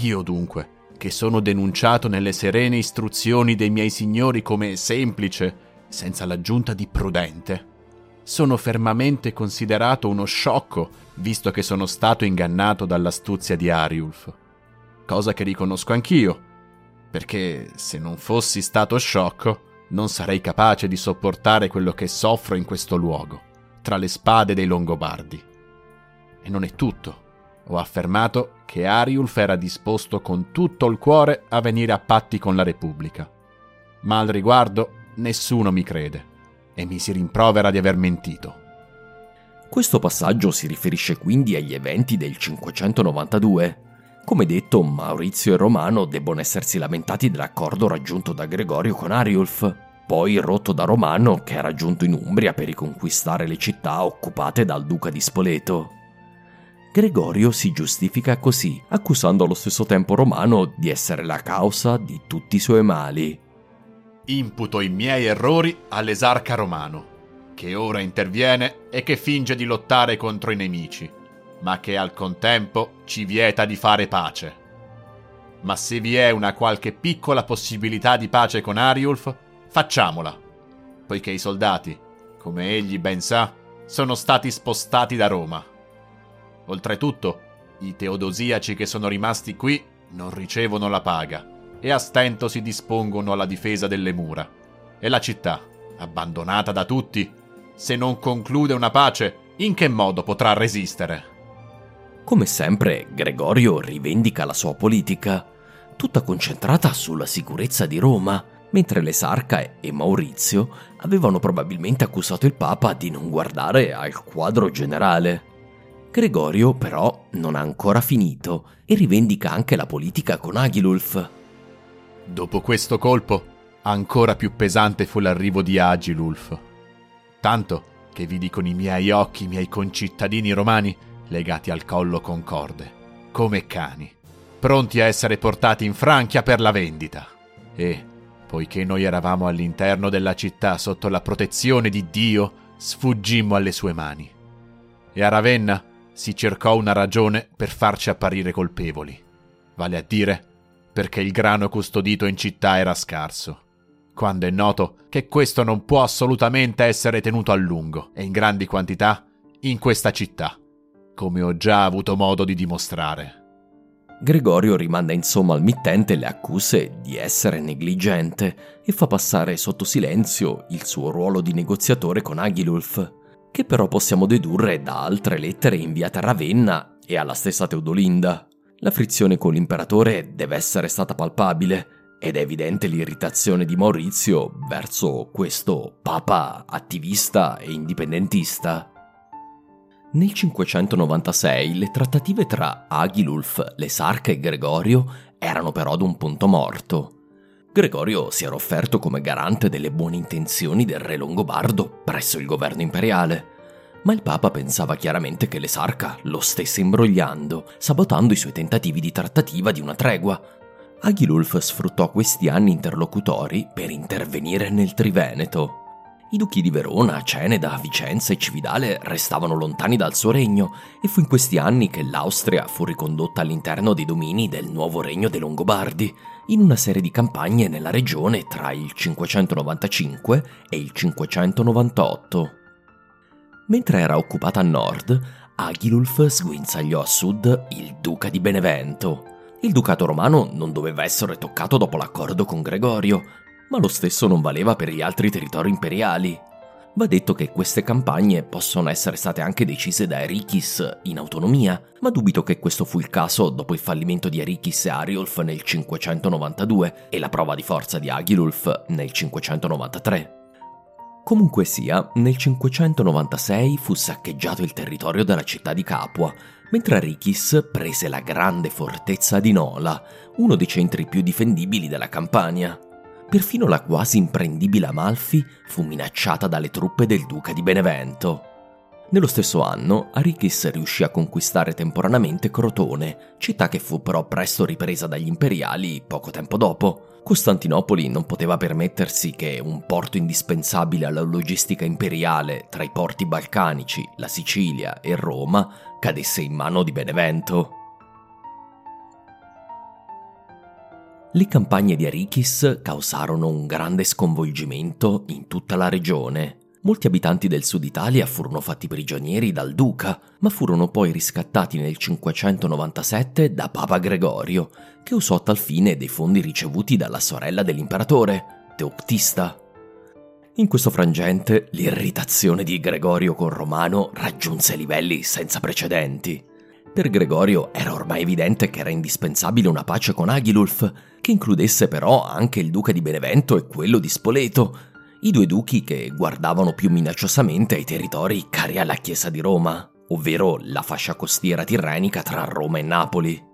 Io dunque, che sono denunciato nelle serene istruzioni dei miei signori come semplice, senza l'aggiunta di prudente, sono fermamente considerato uno sciocco, visto che sono stato ingannato dall'astuzia di Ariulf. Cosa che riconosco anch'io, perché se non fossi stato sciocco, non sarei capace di sopportare quello che soffro in questo luogo, tra le spade dei Longobardi. E non è tutto. Ho affermato che Ariulf era disposto con tutto il cuore a venire a patti con la Repubblica. Ma al riguardo nessuno mi crede e mi si rimprovera di aver mentito. Questo passaggio si riferisce quindi agli eventi del 592. Come detto, Maurizio e Romano debbono essersi lamentati dell'accordo raggiunto da Gregorio con Ariulf, poi rotto da Romano che era giunto in Umbria per riconquistare le città occupate dal duca di Spoleto. Gregorio si giustifica così, accusando allo stesso tempo Romano di essere la causa di tutti i suoi mali imputo i miei errori all'esarca romano, che ora interviene e che finge di lottare contro i nemici, ma che al contempo ci vieta di fare pace. Ma se vi è una qualche piccola possibilità di pace con Ariulf, facciamola, poiché i soldati, come egli ben sa, sono stati spostati da Roma. Oltretutto, i teodosiaci che sono rimasti qui non ricevono la paga e a stento si dispongono alla difesa delle mura. E la città, abbandonata da tutti, se non conclude una pace, in che modo potrà resistere? Come sempre, Gregorio rivendica la sua politica, tutta concentrata sulla sicurezza di Roma, mentre l'esarca e Maurizio avevano probabilmente accusato il Papa di non guardare al quadro generale. Gregorio però non ha ancora finito e rivendica anche la politica con Agilulf. Dopo questo colpo, ancora più pesante fu l'arrivo di Agilulf. Tanto che vidi con i miei occhi i miei concittadini romani legati al collo con corde, come cani, pronti a essere portati in Francia per la vendita. E, poiché noi eravamo all'interno della città sotto la protezione di Dio, sfuggimmo alle sue mani. E a Ravenna si cercò una ragione per farci apparire colpevoli, vale a dire perché il grano custodito in città era scarso, quando è noto che questo non può assolutamente essere tenuto a lungo e in grandi quantità in questa città, come ho già avuto modo di dimostrare. Gregorio rimanda insomma al mittente le accuse di essere negligente e fa passare sotto silenzio il suo ruolo di negoziatore con Agilulf, che però possiamo dedurre da altre lettere inviate a Ravenna e alla stessa Teodolinda. La frizione con l'imperatore deve essere stata palpabile ed è evidente l'irritazione di Maurizio verso questo papa attivista e indipendentista. Nel 596 le trattative tra Agilulf, l'esarca e Gregorio erano però ad un punto morto. Gregorio si era offerto come garante delle buone intenzioni del re longobardo presso il governo imperiale, ma il Papa pensava chiaramente che l'esarca lo stesse imbrogliando, sabotando i suoi tentativi di trattativa di una tregua. Aghilulf sfruttò questi anni interlocutori per intervenire nel Triveneto. I duchi di Verona, Ceneda, Vicenza e Cividale restavano lontani dal suo regno e fu in questi anni che l'Austria fu ricondotta all'interno dei domini del nuovo regno dei Longobardi, in una serie di campagne nella regione tra il 595 e il 598. Mentre era occupata a nord, Aghilulf sguinzagliò a sud il duca di Benevento. Il ducato romano non doveva essere toccato dopo l'accordo con Gregorio, ma lo stesso non valeva per gli altri territori imperiali. Va detto che queste campagne possono essere state anche decise da Erichis in autonomia, ma dubito che questo fu il caso dopo il fallimento di Erichis e Ariulf nel 592 e la prova di forza di Aghilulf nel 593. Comunque sia, nel 596 fu saccheggiato il territorio della città di Capua, mentre Arichis prese la grande fortezza di Nola, uno dei centri più difendibili della Campania. Perfino la quasi imprendibile Amalfi fu minacciata dalle truppe del duca di Benevento. Nello stesso anno, Arichis riuscì a conquistare temporaneamente Crotone, città che fu però presto ripresa dagli imperiali poco tempo dopo. Costantinopoli non poteva permettersi che un porto indispensabile alla logistica imperiale tra i porti balcanici, la Sicilia e Roma cadesse in mano di Benevento. Le campagne di Arichis causarono un grande sconvolgimento in tutta la regione. Molti abitanti del sud Italia furono fatti prigionieri dal duca, ma furono poi riscattati nel 597 da Papa Gregorio, che usò a tal fine dei fondi ricevuti dalla sorella dell'imperatore, Teoctista. In questo frangente, l'irritazione di Gregorio con Romano raggiunse livelli senza precedenti. Per Gregorio era ormai evidente che era indispensabile una pace con Aghilulf, che includesse però anche il duca di Benevento e quello di Spoleto, i due duchi che guardavano più minacciosamente ai territori cari alla Chiesa di Roma, ovvero la fascia costiera tirrenica tra Roma e Napoli.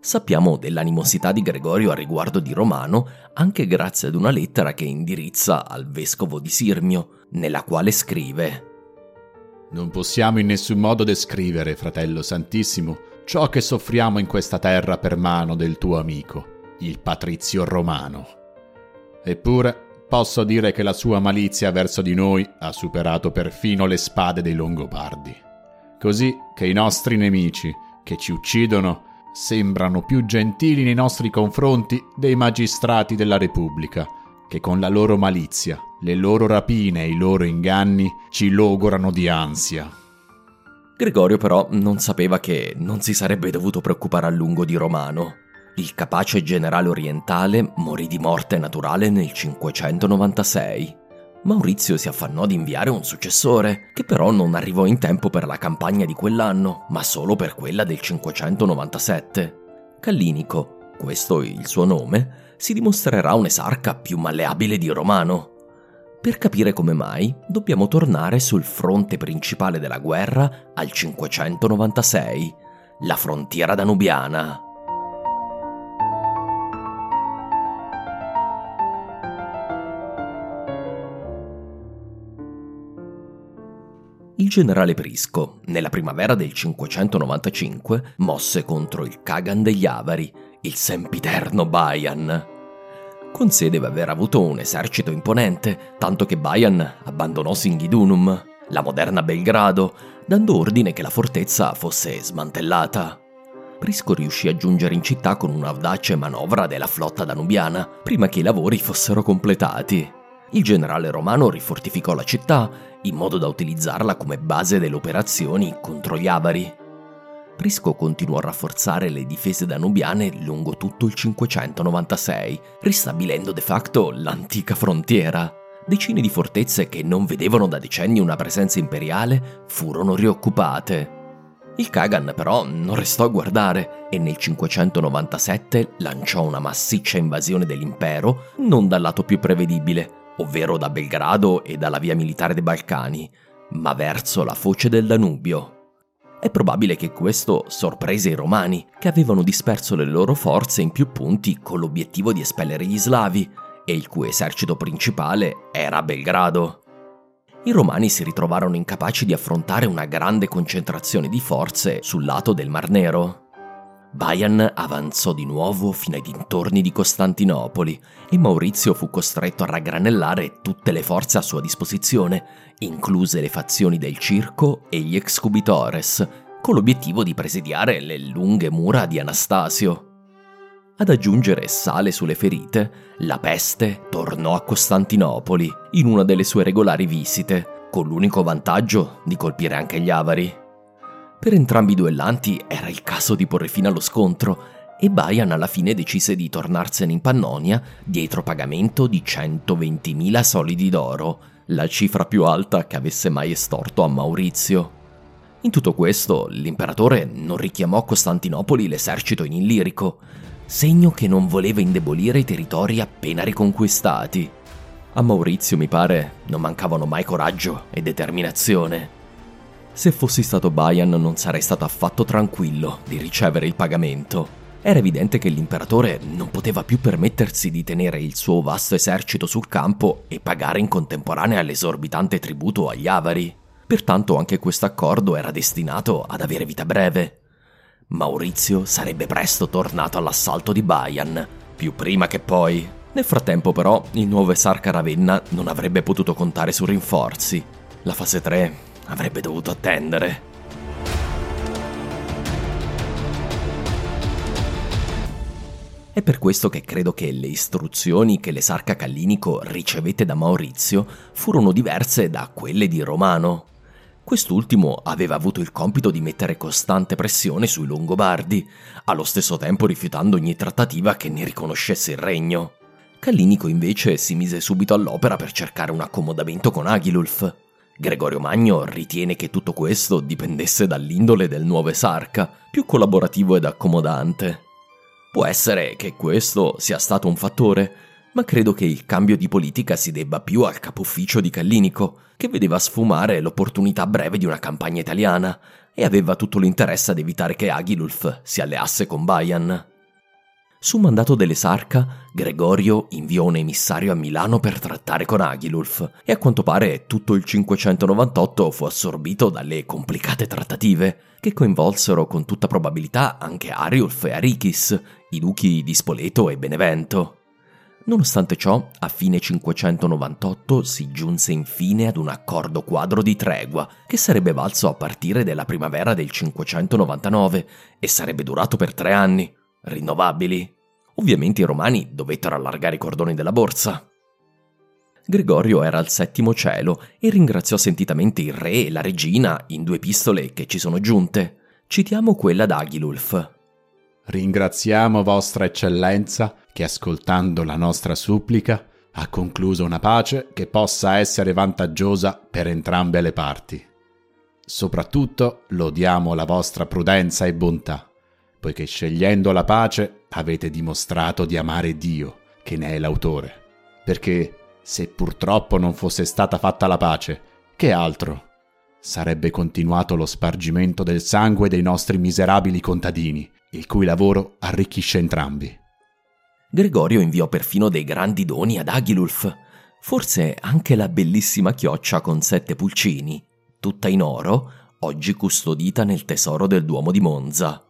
Sappiamo dell'animosità di Gregorio a riguardo di Romano anche grazie ad una lettera che indirizza al vescovo di Sirmio, nella quale scrive Non possiamo in nessun modo descrivere, fratello Santissimo, ciò che soffriamo in questa terra per mano del tuo amico, il patrizio romano. Eppure posso dire che la sua malizia verso di noi ha superato perfino le spade dei Longobardi. Così che i nostri nemici, che ci uccidono, sembrano più gentili nei nostri confronti dei magistrati della Repubblica, che con la loro malizia, le loro rapine e i loro inganni ci logorano di ansia. Gregorio però non sapeva che non si sarebbe dovuto preoccupare a lungo di Romano, il capace generale orientale morì di morte naturale nel 596. Maurizio si affannò ad inviare un successore, che però non arrivò in tempo per la campagna di quell'anno, ma solo per quella del 597. Callinico, questo il suo nome, si dimostrerà un esarca più malleabile di Romano. Per capire come mai, dobbiamo tornare sul fronte principale della guerra al 596, la frontiera danubiana. Il generale Prisco, nella primavera del 595, mosse contro il Kagan degli Avari, il sempiterno sé deve aver avuto un esercito imponente, tanto che Bayan abbandonò Singidunum, la moderna Belgrado, dando ordine che la fortezza fosse smantellata. Prisco riuscì a giungere in città con un'audace manovra della flotta danubiana, prima che i lavori fossero completati. Il generale romano rifortificò la città in modo da utilizzarla come base delle operazioni contro gli avari. Prisco continuò a rafforzare le difese danubiane lungo tutto il 596, ristabilendo de facto l'antica frontiera. Decine di fortezze che non vedevano da decenni una presenza imperiale furono rioccupate. Il Kagan però non restò a guardare e nel 597 lanciò una massiccia invasione dell'impero non dal lato più prevedibile, ovvero da Belgrado e dalla via militare dei Balcani, ma verso la foce del Danubio. È probabile che questo sorprese i romani, che avevano disperso le loro forze in più punti con l'obiettivo di espellere gli slavi, e il cui esercito principale era Belgrado. I romani si ritrovarono incapaci di affrontare una grande concentrazione di forze sul lato del Mar Nero. Bayan avanzò di nuovo fino ai dintorni di Costantinopoli e Maurizio fu costretto a raggranellare tutte le forze a sua disposizione, incluse le fazioni del circo e gli excubitores, con l'obiettivo di presidiare le lunghe mura di Anastasio. Ad aggiungere sale sulle ferite, la peste tornò a Costantinopoli in una delle sue regolari visite, con l'unico vantaggio di colpire anche gli avari. Per entrambi i duellanti era il caso di porre fine allo scontro e Bayan alla fine decise di tornarsene in Pannonia dietro pagamento di 120.000 solidi d'oro, la cifra più alta che avesse mai estorto a Maurizio. In tutto questo, l'imperatore non richiamò a Costantinopoli l'esercito in Illirico, segno che non voleva indebolire i territori appena riconquistati. A Maurizio, mi pare, non mancavano mai coraggio e determinazione. Se fossi stato Bayan non sarei stato affatto tranquillo di ricevere il pagamento. Era evidente che l'imperatore non poteva più permettersi di tenere il suo vasto esercito sul campo e pagare in contemporanea l'esorbitante tributo agli avari. Pertanto anche questo accordo era destinato ad avere vita breve. Maurizio sarebbe presto tornato all'assalto di Bayan, più prima che poi. Nel frattempo però il nuovo esarca Ravenna non avrebbe potuto contare su rinforzi. La fase 3 avrebbe dovuto attendere. È per questo che credo che le istruzioni che l'esarca Callinico ricevette da Maurizio furono diverse da quelle di Romano. Quest'ultimo aveva avuto il compito di mettere costante pressione sui Longobardi, allo stesso tempo rifiutando ogni trattativa che ne riconoscesse il regno. Callinico invece si mise subito all'opera per cercare un accomodamento con Aghilulf. Gregorio Magno ritiene che tutto questo dipendesse dall'indole del nuovo esarca, più collaborativo ed accomodante. Può essere che questo sia stato un fattore, ma credo che il cambio di politica si debba più al capo ufficio di Callinico, che vedeva sfumare l'opportunità breve di una campagna italiana e aveva tutto l'interesse ad evitare che Aghilulf si alleasse con Bayan. Su mandato dell'esarca, Gregorio inviò un emissario a Milano per trattare con Aghilulf e a quanto pare tutto il 598 fu assorbito dalle complicate trattative che coinvolsero con tutta probabilità anche Ariulf e Arichis, i duchi di Spoleto e Benevento. Nonostante ciò, a fine 598 si giunse infine ad un accordo quadro di tregua che sarebbe valso a partire dalla primavera del 599 e sarebbe durato per tre anni, rinnovabili. Ovviamente i romani dovettero allargare i cordoni della borsa. Gregorio era al settimo cielo e ringraziò sentitamente il re e la regina in due epistole che ci sono giunte. Citiamo quella d'Aghilulf. Ringraziamo Vostra Eccellenza che ascoltando la nostra supplica ha concluso una pace che possa essere vantaggiosa per entrambe le parti. Soprattutto lodiamo la vostra prudenza e bontà poiché scegliendo la pace avete dimostrato di amare Dio, che ne è l'autore. Perché se purtroppo non fosse stata fatta la pace, che altro? Sarebbe continuato lo spargimento del sangue dei nostri miserabili contadini, il cui lavoro arricchisce entrambi. Gregorio inviò perfino dei grandi doni ad Aghilulf, forse anche la bellissima chioccia con sette pulcini, tutta in oro, oggi custodita nel tesoro del Duomo di Monza.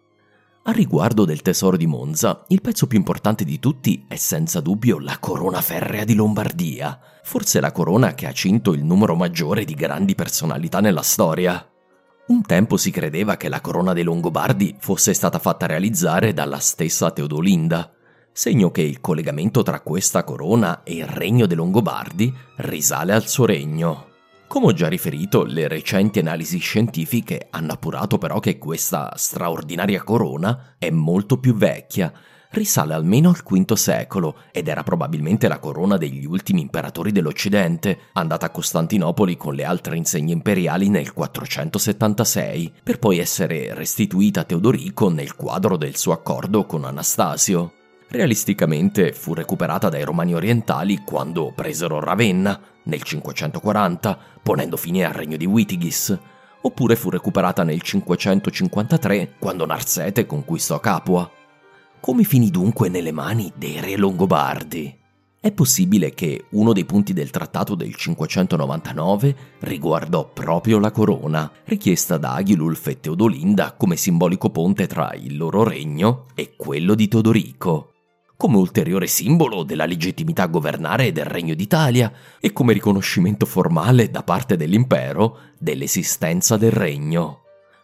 A riguardo del tesoro di Monza, il pezzo più importante di tutti è senza dubbio la corona ferrea di Lombardia, forse la corona che ha cinto il numero maggiore di grandi personalità nella storia. Un tempo si credeva che la corona dei Longobardi fosse stata fatta realizzare dalla stessa Teodolinda, segno che il collegamento tra questa corona e il regno dei Longobardi risale al suo regno. Come ho già riferito, le recenti analisi scientifiche hanno appurato però che questa straordinaria corona è molto più vecchia, risale almeno al V secolo ed era probabilmente la corona degli ultimi imperatori dell'Occidente, andata a Costantinopoli con le altre insegne imperiali nel 476, per poi essere restituita a Teodorico nel quadro del suo accordo con Anastasio. Realisticamente fu recuperata dai Romani orientali quando presero Ravenna nel 540, ponendo fine al regno di Witigis. oppure fu recuperata nel 553 quando Narsete conquistò Capua. Come finì dunque nelle mani dei re longobardi? È possibile che uno dei punti del trattato del 599 riguardò proprio la corona, richiesta da Aghilulf e Teodolinda come simbolico ponte tra il loro regno e quello di Teodorico come ulteriore simbolo della legittimità a governare del Regno d'Italia e come riconoscimento formale da parte dell'impero dell'esistenza del regno.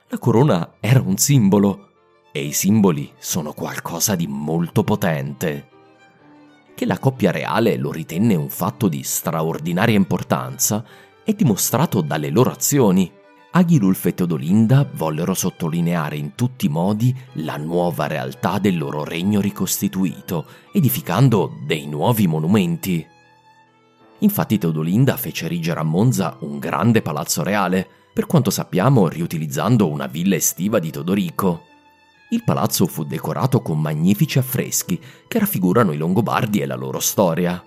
La corona era un simbolo e i simboli sono qualcosa di molto potente. Che la coppia reale lo ritenne un fatto di straordinaria importanza è dimostrato dalle loro azioni Aghirulf e Teodolinda vollero sottolineare in tutti i modi la nuova realtà del loro regno ricostituito, edificando dei nuovi monumenti. Infatti Teodolinda fece erigere a Monza un grande palazzo reale, per quanto sappiamo riutilizzando una villa estiva di Teodorico. Il palazzo fu decorato con magnifici affreschi che raffigurano i Longobardi e la loro storia.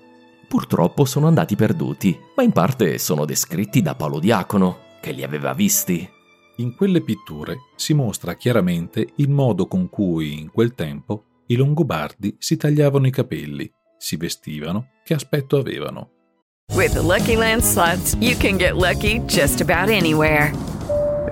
Purtroppo sono andati perduti, ma in parte sono descritti da Paolo Diacono, che li aveva visti. In quelle pitture si mostra chiaramente il modo con cui in quel tempo i Longobardi si tagliavano i capelli, si vestivano, che aspetto avevano. With the Lucky Land slots, you can get lucky just about anywhere.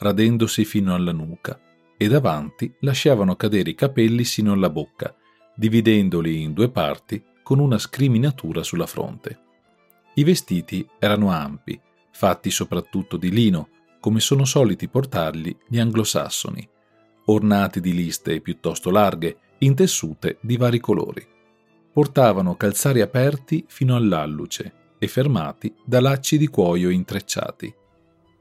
radendosi fino alla nuca, e davanti lasciavano cadere i capelli sino alla bocca, dividendoli in due parti con una scriminatura sulla fronte. I vestiti erano ampi, fatti soprattutto di lino, come sono soliti portarli gli anglosassoni, ornati di liste piuttosto larghe, intessute di vari colori. Portavano calzari aperti fino all'alluce e fermati da lacci di cuoio intrecciati.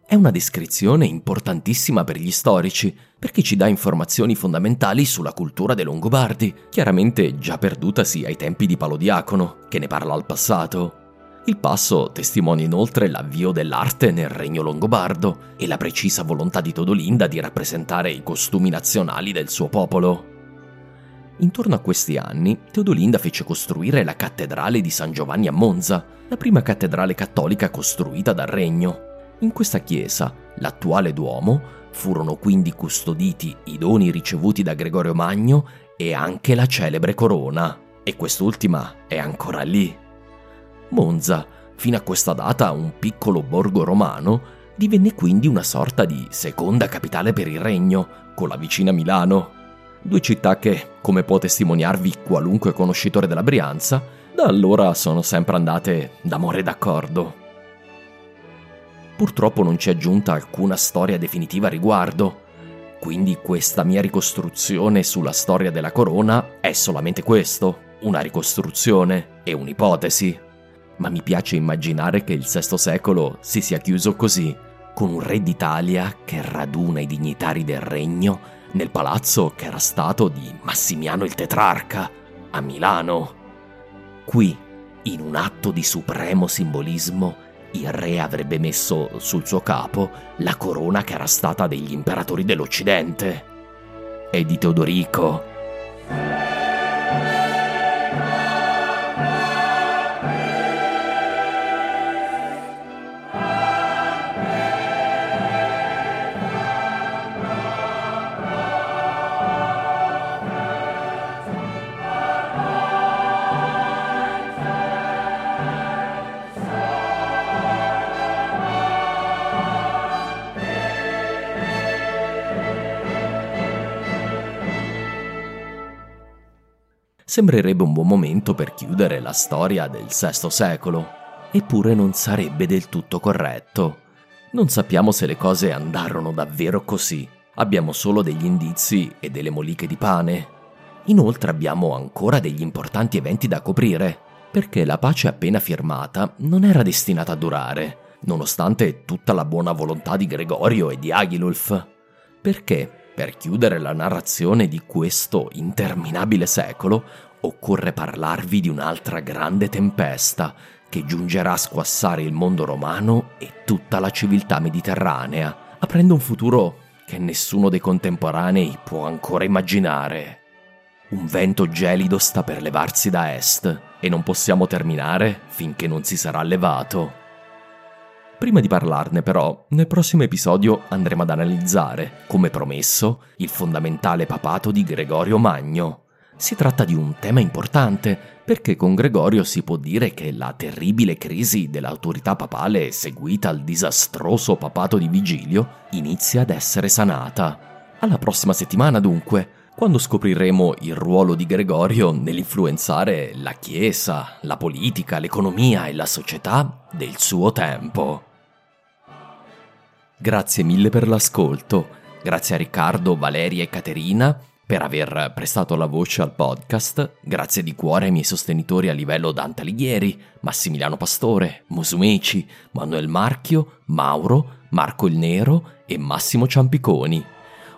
È una descrizione importantissima per gli storici, perché ci dà informazioni fondamentali sulla cultura dei Longobardi, chiaramente già perdutasi ai tempi di Palodiacono, che ne parla al passato. Il passo testimonia inoltre l'avvio dell'arte nel regno longobardo e la precisa volontà di Todolinda di rappresentare i costumi nazionali del suo popolo. Intorno a questi anni, Teodolinda fece costruire la cattedrale di San Giovanni a Monza, la prima cattedrale cattolica costruita dal regno, in questa chiesa, l'attuale Duomo, furono quindi custoditi i doni ricevuti da Gregorio Magno e anche la celebre corona, e quest'ultima è ancora lì. Monza, fino a questa data un piccolo borgo romano, divenne quindi una sorta di seconda capitale per il regno, con la vicina Milano. Due città che, come può testimoniarvi qualunque conoscitore della Brianza, da allora sono sempre andate d'amore d'accordo. Purtroppo non ci è giunta alcuna storia definitiva a riguardo, quindi questa mia ricostruzione sulla storia della corona è solamente questo, una ricostruzione e un'ipotesi. Ma mi piace immaginare che il VI secolo si sia chiuso così, con un re d'Italia che raduna i dignitari del regno nel palazzo che era stato di Massimiano il Tetrarca, a Milano. Qui, in un atto di supremo simbolismo, il re avrebbe messo sul suo capo la corona che era stata degli imperatori dell'Occidente e di Teodorico. Sembrerebbe un buon momento per chiudere la storia del VI secolo. Eppure non sarebbe del tutto corretto. Non sappiamo se le cose andarono davvero così. Abbiamo solo degli indizi e delle moliche di pane. Inoltre abbiamo ancora degli importanti eventi da coprire, perché la pace appena firmata non era destinata a durare, nonostante tutta la buona volontà di Gregorio e di Agilulf. Perché, per chiudere la narrazione di questo interminabile secolo, occorre parlarvi di un'altra grande tempesta che giungerà a squassare il mondo romano e tutta la civiltà mediterranea, aprendo un futuro che nessuno dei contemporanei può ancora immaginare. Un vento gelido sta per levarsi da est e non possiamo terminare finché non si sarà levato. Prima di parlarne però, nel prossimo episodio andremo ad analizzare, come promesso, il fondamentale papato di Gregorio Magno. Si tratta di un tema importante perché con Gregorio si può dire che la terribile crisi dell'autorità papale seguita al disastroso papato di Vigilio inizia ad essere sanata. Alla prossima settimana dunque, quando scopriremo il ruolo di Gregorio nell'influenzare la Chiesa, la politica, l'economia e la società del suo tempo. Grazie mille per l'ascolto, grazie a Riccardo, Valeria e Caterina per aver prestato la voce al podcast, grazie di cuore ai miei sostenitori a livello Dante Alighieri, Massimiliano Pastore, Musumeci, Manuel Marchio, Mauro, Marco il Nero e Massimo Ciampiconi,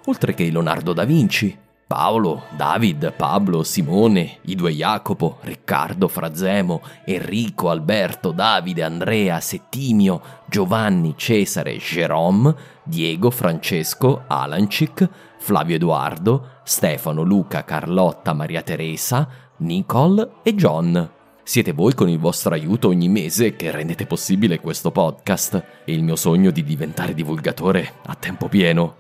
oltre che Leonardo da Vinci, Paolo, David, Pablo, Simone, i due Jacopo, Riccardo, Frazemo, Enrico, Alberto, Davide, Andrea, Settimio, Giovanni, Cesare, Jerome, Diego, Francesco, Alancic, Flavio Edoardo, Stefano, Luca, Carlotta, Maria Teresa, Nicole e John. Siete voi con il vostro aiuto ogni mese che rendete possibile questo podcast e il mio sogno di diventare divulgatore a tempo pieno.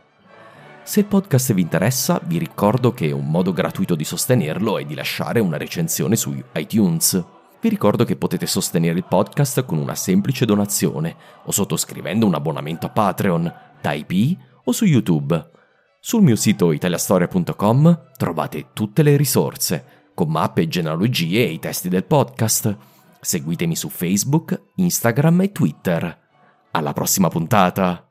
Se il podcast vi interessa, vi ricordo che un modo gratuito di sostenerlo è di lasciare una recensione su iTunes. Vi ricordo che potete sostenere il podcast con una semplice donazione o sottoscrivendo un abbonamento a Patreon, Type o su YouTube. Sul mio sito italiastoria.com trovate tutte le risorse, con mappe genealogie e i testi del podcast. Seguitemi su Facebook, Instagram e Twitter. Alla prossima puntata!